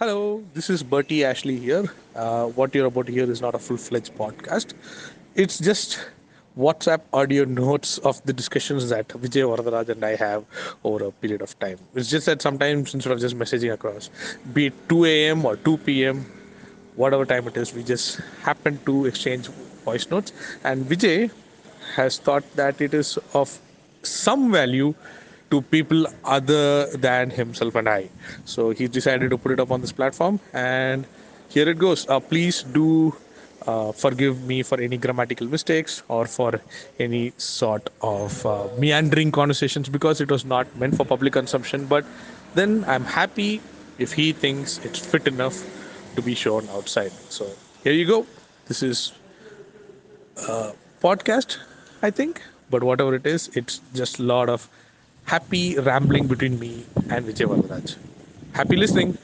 Hello, this is Berty Ashley here. Uh, what you're about to hear is not a full fledged podcast. It's just WhatsApp audio notes of the discussions that Vijay Varadharaj and I have over a period of time. It's just that sometimes instead of just messaging across, be it 2 a.m. or 2 p.m., whatever time it is, we just happen to exchange voice notes. And Vijay has thought that it is of some value to people other than himself and I. So he decided to put it up on this platform, and here it goes. Uh, please do uh, forgive me for any grammatical mistakes or for any sort of uh, meandering conversations because it was not meant for public consumption. But then I'm happy if he thinks it's fit enough to be shown outside. So here you go. This is a podcast, I think. But whatever it is, it's just a lot of happy rambling between me and Vijay Varadharaj. Happy listening.